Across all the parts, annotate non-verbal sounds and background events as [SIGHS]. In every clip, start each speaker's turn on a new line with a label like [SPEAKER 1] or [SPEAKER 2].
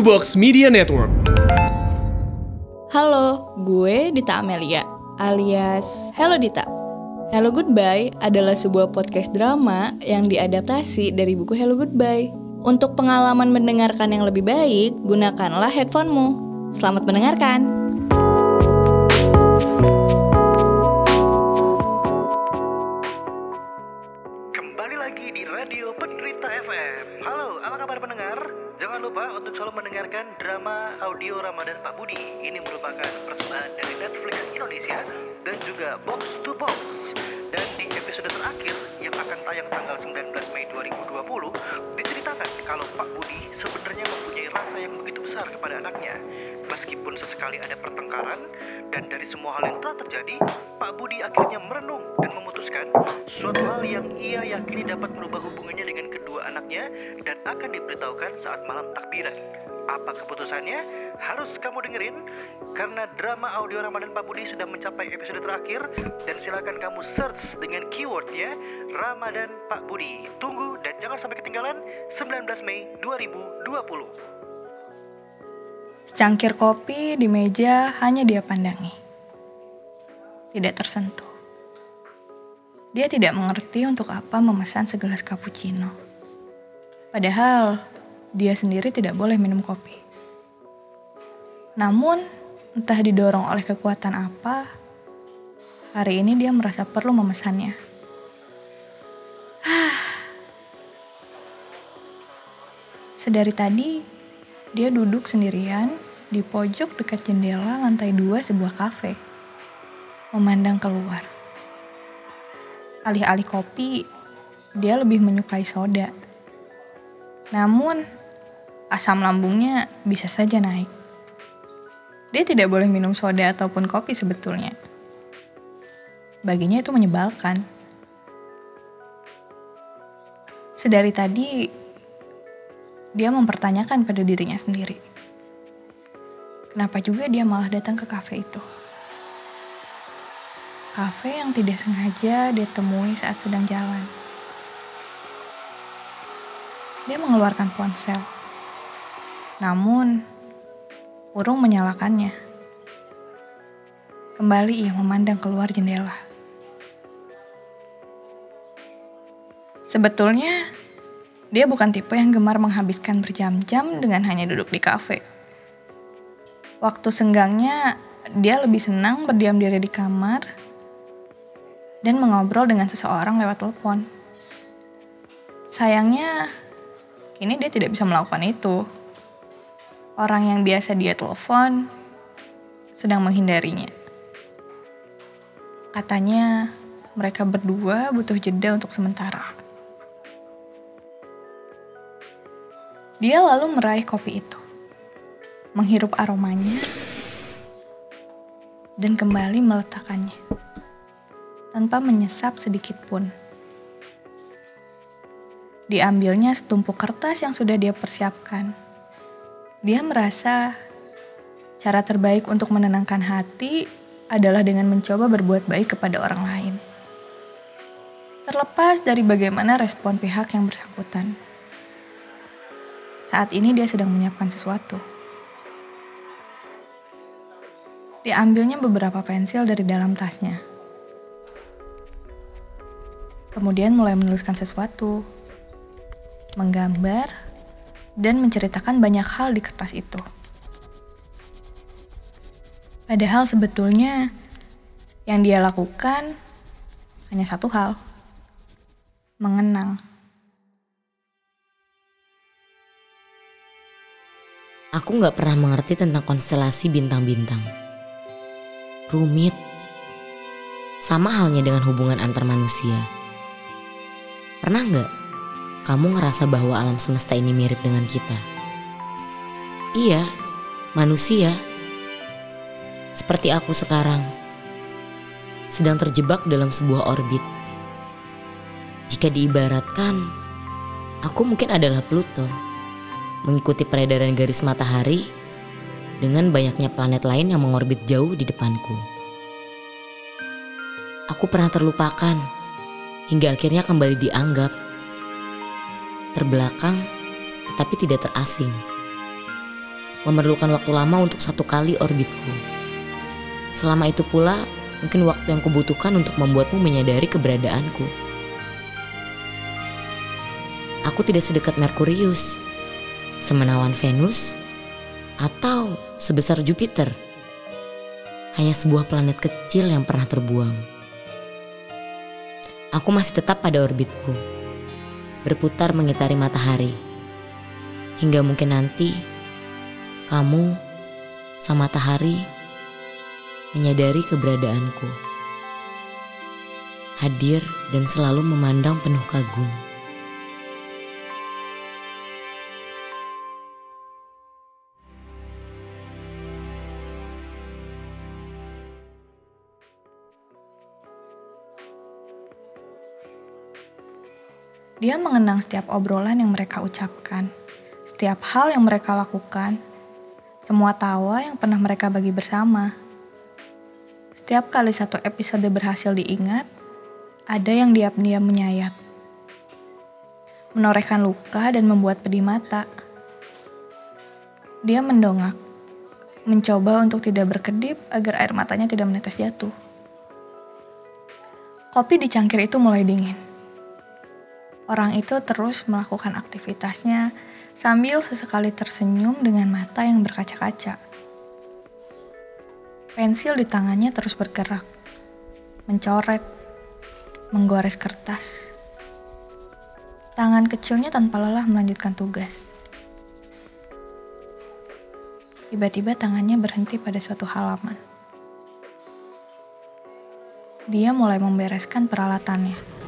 [SPEAKER 1] to Box Media Network.
[SPEAKER 2] Halo, gue Dita Amelia, alias Hello Dita. Hello Goodbye adalah sebuah podcast drama yang diadaptasi dari buku Hello Goodbye. Untuk pengalaman mendengarkan yang lebih baik, gunakanlah headphonemu. Selamat mendengarkan.
[SPEAKER 3] Kembali lagi di Radio Penderita FM. Halo, apa kabar pendengar? Jangan lupa untuk selalu mendengarkan drama audio Ramadan Pak Budi. Ini merupakan persembahan dari Netflix Indonesia dan juga Box to Box. Dan di episode terakhir yang akan tayang tanggal 19 Mei 2020, diceritakan kalau Pak Budi sebenarnya mempunyai rasa yang begitu besar kepada anaknya. Meskipun sesekali ada pertengkaran dan dari semua hal yang telah terjadi, Pak Budi akhirnya merenung dan memutuskan suatu hal yang ia yakini dapat merubah hubungannya dengan anaknya dan akan diberitahukan saat malam takbiran. Apa keputusannya? Harus kamu dengerin karena drama audio Ramadan Pak Budi sudah mencapai episode terakhir dan silakan kamu search dengan keywordnya Ramadan Pak Budi. Tunggu dan jangan sampai ketinggalan 19 Mei 2020.
[SPEAKER 2] Secangkir kopi di meja hanya dia pandangi. Tidak tersentuh. Dia tidak mengerti untuk apa memesan segelas cappuccino. Padahal dia sendiri tidak boleh minum kopi. Namun, entah didorong oleh kekuatan apa, hari ini dia merasa perlu memesannya. [SIGHS] Sedari tadi, dia duduk sendirian di pojok dekat jendela lantai dua sebuah kafe. Memandang keluar. Alih-alih kopi, dia lebih menyukai soda. Namun, asam lambungnya bisa saja naik. Dia tidak boleh minum soda ataupun kopi sebetulnya. Baginya itu menyebalkan. Sedari tadi, dia mempertanyakan pada dirinya sendiri. Kenapa juga dia malah datang ke kafe itu? Kafe yang tidak sengaja dia temui saat sedang jalan. Dia mengeluarkan ponsel. Namun, Urung menyalakannya. Kembali ia memandang keluar jendela. Sebetulnya, dia bukan tipe yang gemar menghabiskan berjam-jam dengan hanya duduk di kafe. Waktu senggangnya, dia lebih senang berdiam diri di kamar dan mengobrol dengan seseorang lewat telepon. Sayangnya, kini dia tidak bisa melakukan itu. Orang yang biasa dia telepon sedang menghindarinya. Katanya, mereka berdua butuh jeda untuk sementara. Dia lalu meraih kopi itu, menghirup aromanya, dan kembali meletakkannya tanpa menyesap sedikit pun. Diambilnya setumpuk kertas yang sudah dia persiapkan. Dia merasa cara terbaik untuk menenangkan hati adalah dengan mencoba berbuat baik kepada orang lain. Terlepas dari bagaimana respon pihak yang bersangkutan. Saat ini dia sedang menyiapkan sesuatu. Diambilnya beberapa pensil dari dalam tasnya. Kemudian mulai menuliskan sesuatu, menggambar, dan menceritakan banyak hal di kertas itu. Padahal sebetulnya yang dia lakukan hanya satu hal, mengenang.
[SPEAKER 4] Aku nggak pernah mengerti tentang konstelasi bintang-bintang. Rumit. Sama halnya dengan hubungan antar manusia. Pernah nggak kamu ngerasa bahwa alam semesta ini mirip dengan kita? Iya, manusia. Seperti aku sekarang. Sedang terjebak dalam sebuah orbit. Jika diibaratkan, aku mungkin adalah Pluto mengikuti peredaran garis matahari dengan banyaknya planet lain yang mengorbit jauh di depanku. Aku pernah terlupakan hingga akhirnya kembali dianggap terbelakang tetapi tidak terasing. memerlukan waktu lama untuk satu kali orbitku. Selama itu pula, mungkin waktu yang kubutuhkan untuk membuatmu menyadari keberadaanku. Aku tidak sedekat Merkurius, semenawan Venus, atau sebesar Jupiter. Hanya sebuah planet kecil yang pernah terbuang. Aku masih tetap pada orbitku, berputar mengitari matahari. Hingga mungkin nanti kamu sama matahari menyadari keberadaanku. Hadir dan selalu memandang penuh kagum.
[SPEAKER 2] Dia mengenang setiap obrolan yang mereka ucapkan, setiap hal yang mereka lakukan, semua tawa yang pernah mereka bagi bersama. Setiap kali satu episode berhasil diingat, ada yang diam-diam menyayat. Menorehkan luka dan membuat pedih mata. Dia mendongak, mencoba untuk tidak berkedip agar air matanya tidak menetes jatuh. Kopi di cangkir itu mulai dingin. Orang itu terus melakukan aktivitasnya sambil sesekali tersenyum dengan mata yang berkaca-kaca. Pensil di tangannya terus bergerak, mencoret, menggores kertas. Tangan kecilnya tanpa lelah melanjutkan tugas. Tiba-tiba tangannya berhenti pada suatu halaman. Dia mulai membereskan peralatannya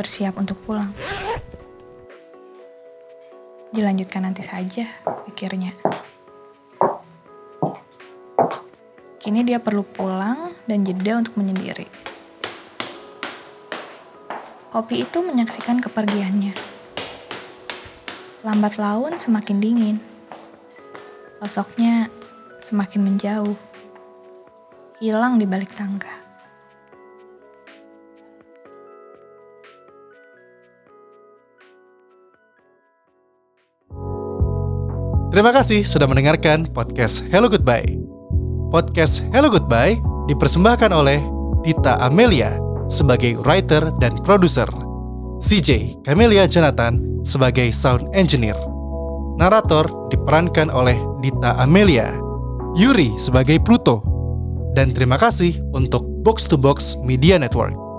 [SPEAKER 2] bersiap untuk pulang. Dilanjutkan nanti saja, pikirnya. Kini dia perlu pulang dan jeda untuk menyendiri. Kopi itu menyaksikan kepergiannya. Lambat laun semakin dingin. Sosoknya semakin menjauh. Hilang di balik tangga.
[SPEAKER 5] Terima kasih sudah mendengarkan podcast Hello Goodbye. Podcast Hello Goodbye dipersembahkan oleh Dita Amelia sebagai writer dan produser, CJ Camelia Jonathan sebagai sound engineer. Narator diperankan oleh Dita Amelia, Yuri sebagai Pluto, dan terima kasih untuk Box to Box Media Network.